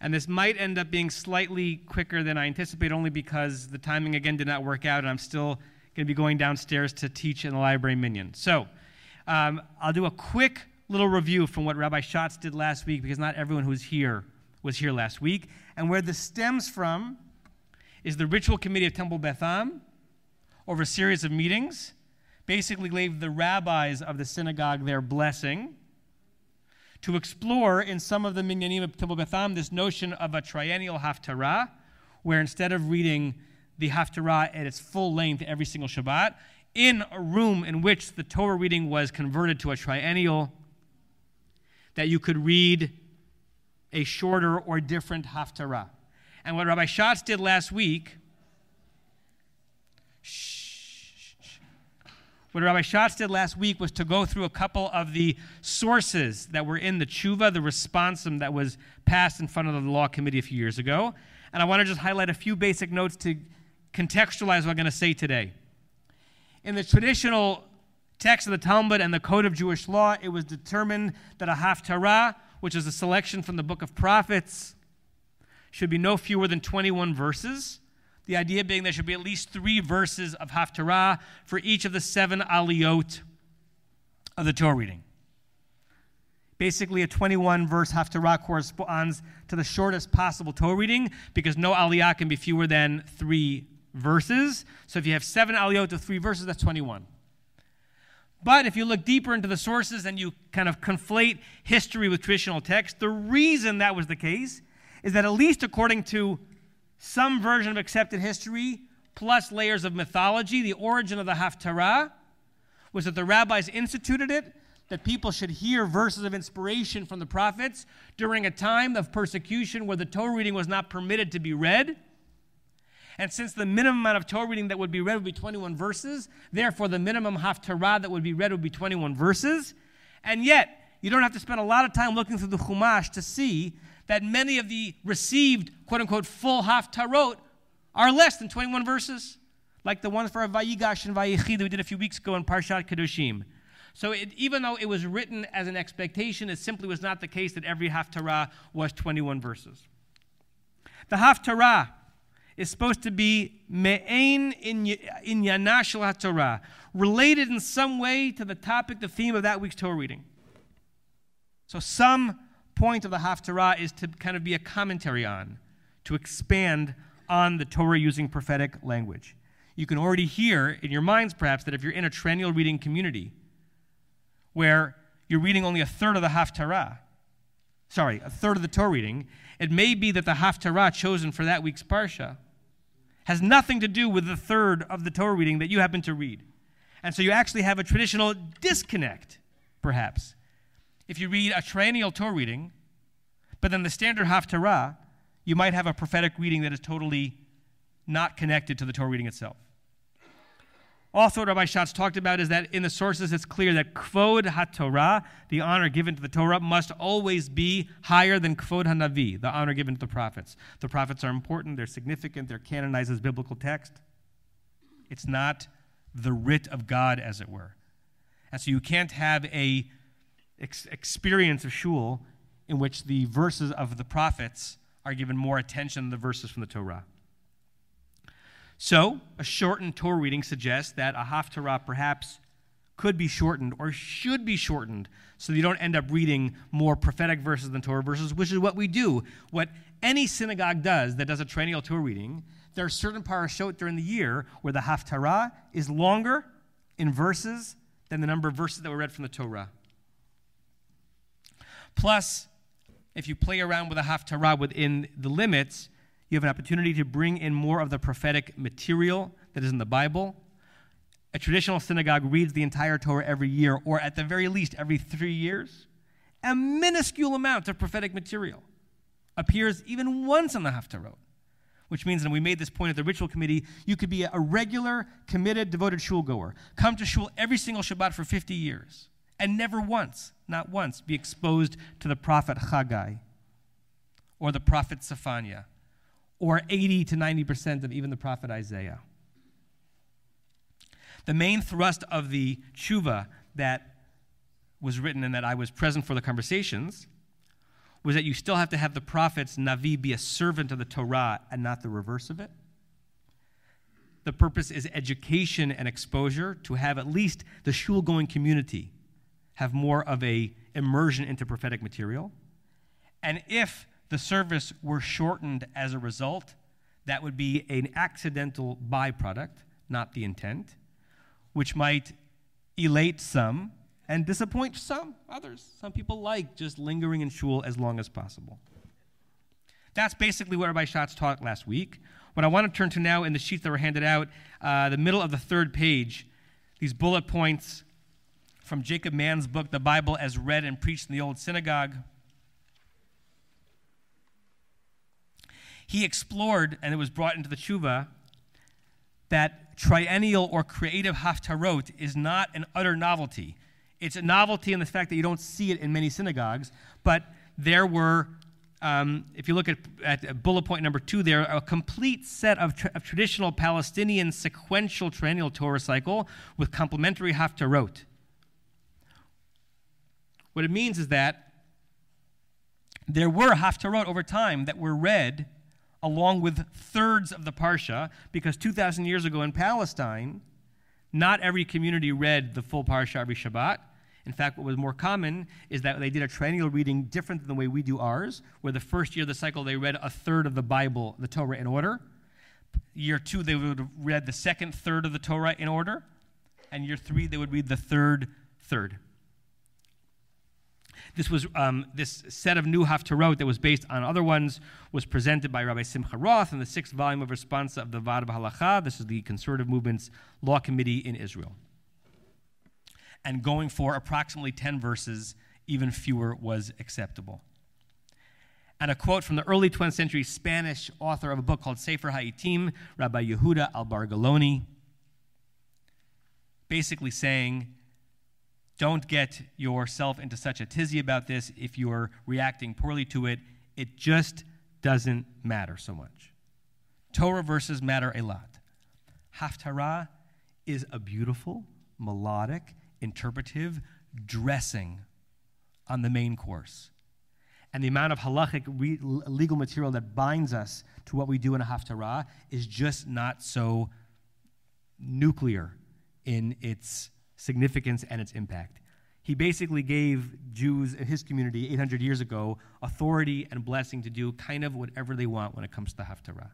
And this might end up being slightly quicker than I anticipate, only because the timing again did not work out, and I'm still going to be going downstairs to teach in the library minyan. So um, I'll do a quick little review from what Rabbi Schatz did last week, because not everyone who was here was here last week. And where this stems from is the ritual committee of Temple Beth Am over a series of meetings, basically gave the rabbis of the synagogue their blessing to explore in some of the minyanim of Temple this notion of a triennial haftarah, where instead of reading the haftarah at its full length every single Shabbat, in a room in which the Torah reading was converted to a triennial, that you could read a shorter or different haftarah. And what Rabbi Schatz did last week, what Rabbi Schatz did last week was to go through a couple of the sources that were in the tshuva, the responsum that was passed in front of the law committee a few years ago. And I want to just highlight a few basic notes to contextualize what I'm going to say today. In the traditional text of the Talmud and the Code of Jewish Law, it was determined that a haftarah, which is a selection from the book of prophets, should be no fewer than 21 verses. The idea being there should be at least three verses of Haftarah for each of the seven aliyot of the Torah reading. Basically, a 21 verse Haftarah corresponds to the shortest possible Torah reading because no aliyah can be fewer than three verses. So if you have seven aliyot of three verses, that's 21. But if you look deeper into the sources and you kind of conflate history with traditional text, the reason that was the case is that at least according to some version of accepted history, plus layers of mythology, the origin of the Haftarah was that the rabbis instituted it, that people should hear verses of inspiration from the prophets during a time of persecution where the Torah reading was not permitted to be read. And since the minimum amount of Torah reading that would be read would be 21 verses, therefore the minimum Haftarah that would be read would be 21 verses. And yet, you don't have to spend a lot of time looking through the Chumash to see that many of the received, quote unquote, full haftarot are less than 21 verses, like the ones for Vayigash and Vayechi that we did a few weeks ago in Parshat Kedoshim. So it, even though it was written as an expectation, it simply was not the case that every haftarah was 21 verses. The haftarah is supposed to be me'ain in yanash HaTorah, related in some way to the topic, the theme of that week's Torah reading. So some point of the Haftarah is to kind of be a commentary on, to expand on the Torah using prophetic language. You can already hear in your minds, perhaps, that if you're in a triennial reading community where you're reading only a third of the Haftarah, sorry, a third of the Torah reading, it may be that the Haftarah chosen for that week's Parsha has nothing to do with the third of the Torah reading that you happen to read. And so you actually have a traditional disconnect, perhaps, if you read a triennial Torah reading, but then the standard Haftarah, you might have a prophetic reading that is totally not connected to the Torah reading itself. Also, what Rabbi Schatz talked about is that in the sources it's clear that Kvod HaTorah, the honor given to the Torah, must always be higher than Kvod HaNavi, the honor given to the prophets. The prophets are important, they're significant, they're canonized as biblical text. It's not the writ of God, as it were. And so you can't have a ex- experience of shul in which the verses of the prophets are given more attention than the verses from the Torah. So, a shortened Torah reading suggests that a haftarah perhaps could be shortened or should be shortened so you don't end up reading more prophetic verses than Torah verses, which is what we do. What any synagogue does that does a triennial Torah reading, there are certain parashot during the year where the haftarah is longer in verses than the number of verses that were read from the Torah. Plus, if you play around with a haftarah within the limits, you have an opportunity to bring in more of the prophetic material that is in the Bible. A traditional synagogue reads the entire Torah every year, or at the very least every three years. A minuscule amount of prophetic material appears even once in the Haftarot, which means, and we made this point at the ritual committee, you could be a regular, committed, devoted shul goer. Come to shul every single Shabbat for 50 years and never once, not once, be exposed to the prophet Haggai or the prophet Zephaniah or 80 to 90% of even the prophet Isaiah. The main thrust of the tshuva that was written and that I was present for the conversations was that you still have to have the prophets, Navi, be a servant of the Torah and not the reverse of it. The purpose is education and exposure to have at least the shul going community have more of a immersion into prophetic material. And if the service were shortened as a result, that would be an accidental byproduct, not the intent, which might elate some and disappoint some others. Some people like just lingering in shul as long as possible. That's basically what Rabbi Schatz taught last week. What I want to turn to now in the sheets that were handed out, uh, the middle of the third page, these bullet points from Jacob Mann's book, The Bible as Read and Preached in the Old Synagogue. He explored, and it was brought into the tshuva, that triennial or creative haftarot is not an utter novelty. It's a novelty in the fact that you don't see it in many synagogues, but there were, um, if you look at, at, bullet point number two, there a complete set of, tra- of traditional Palestinian sequential triennial Torah cycle with complementary haftarot. What it means is that there were haftarot over time that were read along with thirds of the parsha, because 2,000 years ago in Palestine, not every community read the full parsha every Shabbat. In fact, what was more common is that they did a triennial reading different than the way we do ours, where the first year of the cycle they read a third of the Bible, the Torah, in order. Year two, they would have read the second third of the Torah in order. And year three, they would read the third third. This was um, this set of new Haftarot that was based on other ones was presented by Rabbi Simcha Roth in the sixth volume of Responsa of the Vaad Halacha. This is the conservative movement's law committee in Israel. And going for approximately 10 verses, even fewer was acceptable. And a quote from the early 20th century Spanish author of a book called Sefer Ha'itim, Rabbi Yehuda Albargaloni, basically saying don't get yourself into such a tizzy about this if you're reacting poorly to it. It just doesn't matter so much. Torah verses matter a lot. Haftarah is a beautiful, melodic, interpretive dressing on the main course. And the amount of halachic re- legal material that binds us to what we do in a haftarah is just not so nuclear in its significance and its impact. He basically gave Jews in his community 800 years ago authority and blessing to do kind of whatever they want when it comes to the Haftarah.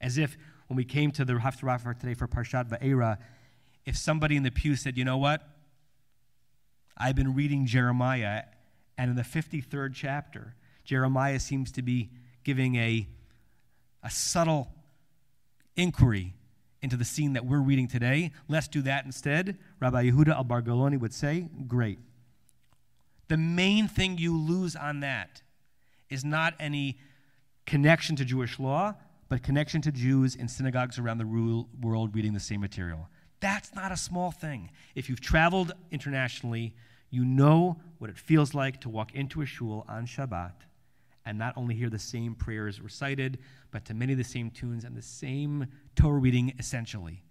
As if when we came to the Haftarah for today for Parshat Va'era, if somebody in the pew said, you know what? I've been reading Jeremiah, and in the 53rd chapter, Jeremiah seems to be giving a, a subtle inquiry into the scene that we're reading today. Let's do that instead. Rabbi Yehuda al Bargaloni would say, Great. The main thing you lose on that is not any connection to Jewish law, but connection to Jews in synagogues around the world reading the same material. That's not a small thing. If you've traveled internationally, you know what it feels like to walk into a shul on Shabbat and not only hear the same prayers recited, but to many of the same tunes and the same Torah reading essentially.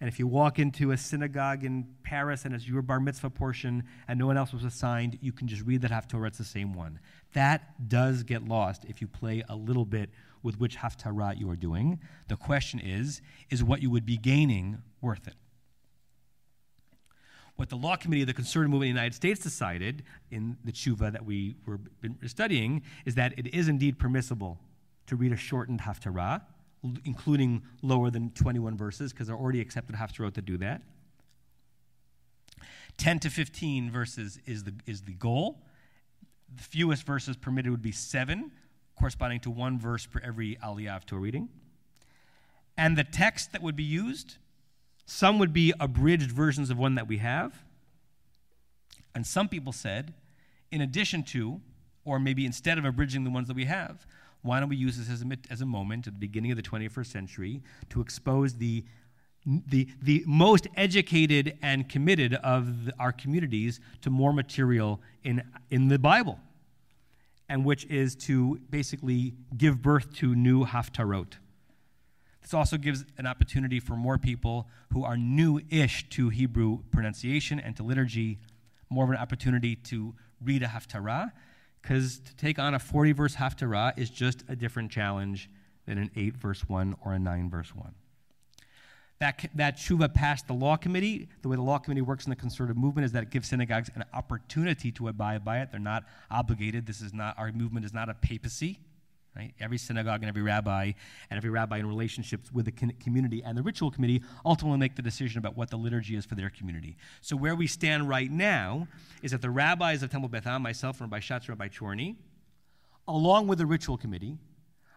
And if you walk into a synagogue in Paris and it's your bar mitzvah portion and no one else was assigned, you can just read that Haftarah, it's the same one. That does get lost if you play a little bit with which Haftarah you are doing. The question is, is what you would be gaining worth it? What the law committee of the conservative movement in the United States decided in the tshuva that we were studying is that it is indeed permissible to read a shortened haftarah, including lower than 21 verses, because they're already accepted haftarot to do that. 10 to 15 verses is the, is the goal. The fewest verses permitted would be seven, corresponding to one verse per every aliyah of Torah reading. And the text that would be used some would be abridged versions of one that we have. And some people said, in addition to, or maybe instead of abridging the ones that we have, why don't we use this as a, as a moment at the beginning of the 21st century to expose the, the, the most educated and committed of the, our communities to more material in, in the Bible, and which is to basically give birth to new haftarot. This also gives an opportunity for more people who are new ish to Hebrew pronunciation and to liturgy, more of an opportunity to read a Haftarah. because to take on a 40 verse Haftarah is just a different challenge than an 8 verse 1 or a 9 verse 1. That, that tshuva passed the law committee. The way the law committee works in the conservative movement is that it gives synagogues an opportunity to abide by it. They're not obligated. This is not, our movement is not a papacy. Right? Every synagogue and every rabbi and every rabbi in relationships with the community and the ritual committee ultimately make the decision about what the liturgy is for their community. So where we stand right now is that the rabbis of Temple Beth Am, myself, Rabbi Schatz, Rabbi Chorny, along with the ritual committee,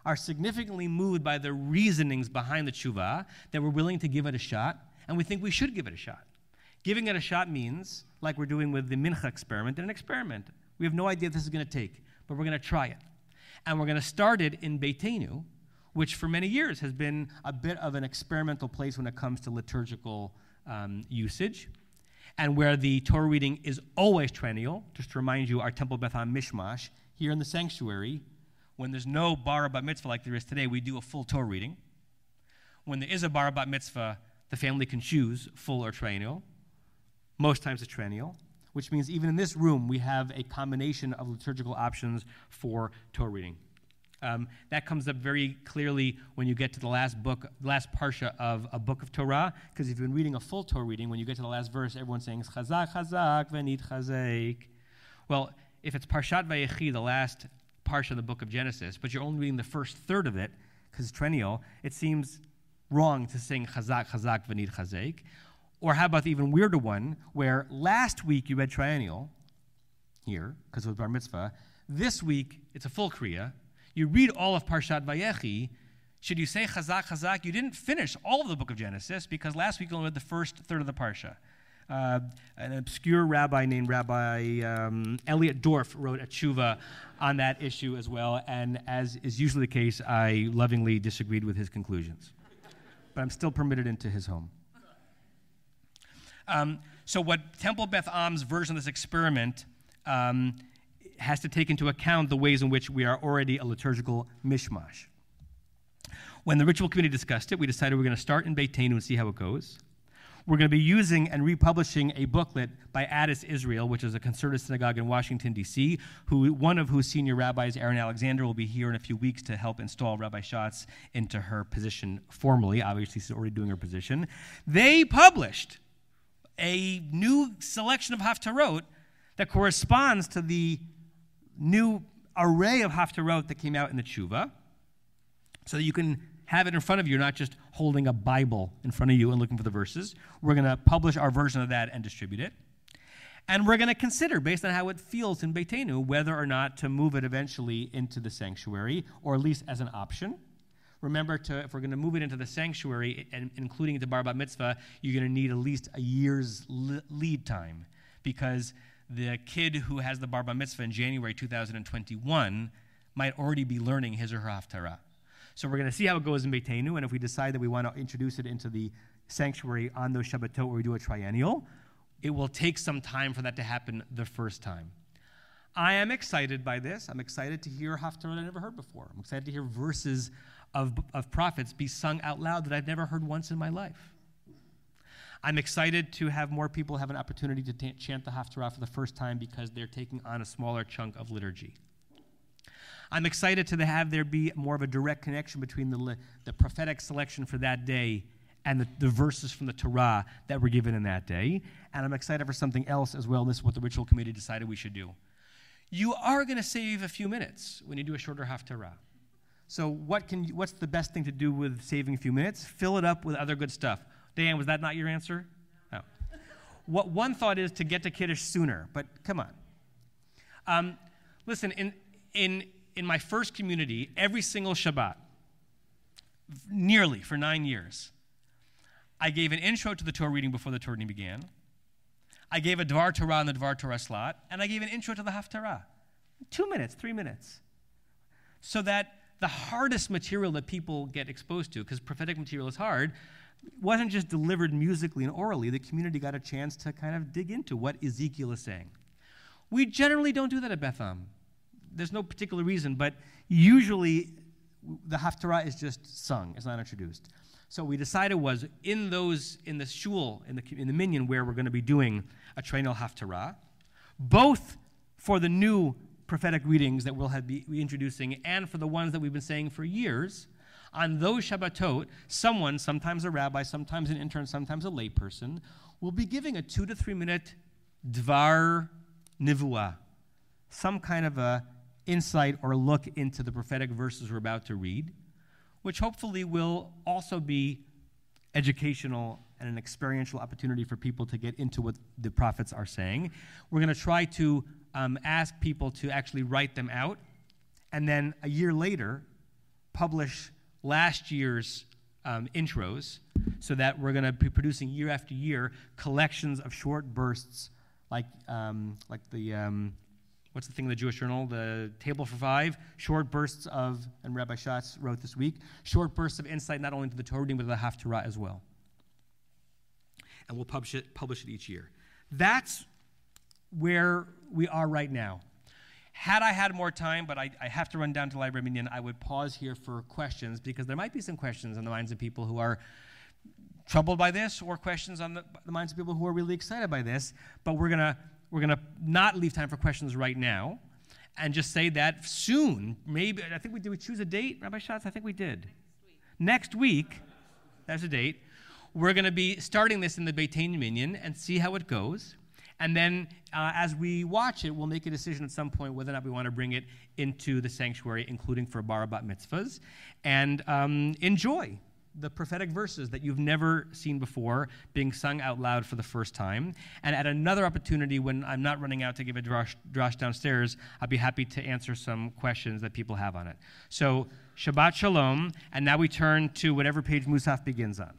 are significantly moved by the reasonings behind the tshuva that we're willing to give it a shot, and we think we should give it a shot. Giving it a shot means, like we're doing with the mincha experiment, an experiment. We have no idea what this is going to take, but we're going to try it. And we're going to start it in Beitenu, which for many years has been a bit of an experimental place when it comes to liturgical um, usage, and where the Torah reading is always triennial. Just to remind you, our Temple Beth Am Mishmash, here in the sanctuary, when there's no bar bat mitzvah like there is today, we do a full Torah reading. When there is a bar bat mitzvah, the family can choose full or triennial. Most times it's triennial which means even in this room, we have a combination of liturgical options for Torah reading. Um, that comes up very clearly when you get to the last book, last parsha of a book of Torah, because if you've been reading a full Torah reading, when you get to the last verse, everyone's saying chazak, chazak, venit chazek. Well, if it's Parshat Vayechi, the last parsha of the book of Genesis, but you're only reading the first third of it, because it's triennial, it seems wrong to sing chazak, chazak, venit chazek. Or how about the even weirder one, where last week you read triennial here, because it was bar mitzvah. This week, it's a full kriya. You read all of Parshat Vayechi. Should you say chazak, chazak? You didn't finish all of the book of Genesis because last week you only read the first third of the parsha. Uh, an obscure rabbi named Rabbi um, Elliot Dorff wrote a tshuva on that issue as well, and as is usually the case, I lovingly disagreed with his conclusions. But I'm still permitted into his home. Um, so, what Temple Beth Am's version of this experiment um, has to take into account the ways in which we are already a liturgical mishmash. When the ritual committee discussed it, we decided we're going to start in Beitenu and see how it goes. We're going to be using and republishing a booklet by Adas Israel, which is a conservative synagogue in Washington, D.C., who, one of whose senior rabbis, Aaron Alexander, will be here in a few weeks to help install Rabbi Schatz into her position formally. Obviously, she's already doing her position. They published a new selection of Haftarot that corresponds to the new array of Haftarot that came out in the Tshuva, so that you can have it in front of you, not just holding a Bible in front of you and looking for the verses. We're going to publish our version of that and distribute it. And we're going to consider, based on how it feels in Beitenu, whether or not to move it eventually into the sanctuary, or at least as an option remember to, if we're going to move it into the sanctuary, and including into bar mitzvah, you're going to need at least a year's lead time because the kid who has the bar mitzvah in January 2021 might already be learning his or her haftarah. So we're going to see how it goes in Beitenu, and if we decide that we want to introduce it into the sanctuary on those Shabbatot where we do a triennial, it will take some time for that to happen the first time. I am excited by this. I'm excited to hear Haftarah I never heard before. I'm excited to hear verses of, of prophets be sung out loud that I've never heard once in my life. I'm excited to have more people have an opportunity to t- chant the Haftarah for the first time because they're taking on a smaller chunk of liturgy. I'm excited to have there be more of a direct connection between the, the prophetic selection for that day and the, the, verses from the Torah that were given in that day. And I'm excited for something else as well. This is what the ritual committee decided we should do. You are going to save a few minutes when you do a shorter Haftarah. So, what can you, what's the best thing to do with saving a few minutes? Fill it up with other good stuff. Dan, was that not your answer? No. what one thought is to get to Kiddush sooner, but come on. Um, listen, in, in, in my first community, every single Shabbat, nearly for nine years, I gave an intro to the Torah reading before the Torah reading began. I gave a Dvar Torah in the Dvar Torah slot, and I gave an intro to the Haftarah. Two minutes, three minutes. So that the hardest material that people get exposed to, because prophetic material is hard, wasn't just delivered musically and orally. The community got a chance to kind of dig into what Ezekiel is saying. We generally don't do that at Beth Am. There's no particular reason, but usually the Haftarah is just sung, it's not introduced. So we decided was in those in the shul in the in the minyan where we're going to be doing a triennial Haftarah, both for the new prophetic readings that we'll have be introducing, and for the ones that we've been saying for years, on those Shabbatot, someone, sometimes a rabbi, sometimes an intern, sometimes a layperson, will be giving a two to three minute dvar nivua, some kind of a insight or look into the prophetic verses we're about to read, which hopefully will also be educational and an experiential opportunity for people to get into what the prophets are saying. We're going to try to um, ask people to actually write them out, and then a year later, publish last year's um, intros so that we're going to be producing year after year collections of short bursts like, um, like the, um, what's the thing in the Jewish Journal? The Table for Five, short bursts of, and Rabbi Schatz wrote this week, short bursts of insight not only into the Torah reading, but to the Haftarah as well. And we'll publish it, publish it each year. That's where we are right now. Had I had more time, but I, I, have to run down to Library Minyan, I would pause here for questions because there might be some questions on the minds of people who are troubled by this or questions on the, the minds of people who are really excited by this. But we're going to we're gonna not leave time for questions right now and just say that soon, maybe, I think we did we choose a date, Rabbi Schatz? I think we did. Next week, Next there's a date. We're going to be starting this in the Beitenu Minyan and see how it goes. And then uh, as we watch it, we'll make a decision at some point whether or not we want to bring it into the sanctuary, including for bar bat mitzvahs, and um, enjoy the prophetic verses that you've never seen before being sung out loud for the first time. And at another opportunity, when I'm not running out to give a drosh, drosh downstairs, I'll be happy to answer some questions that people have on it. So, Shabbat Shalom, and now we turn to whatever page Musaf begins on.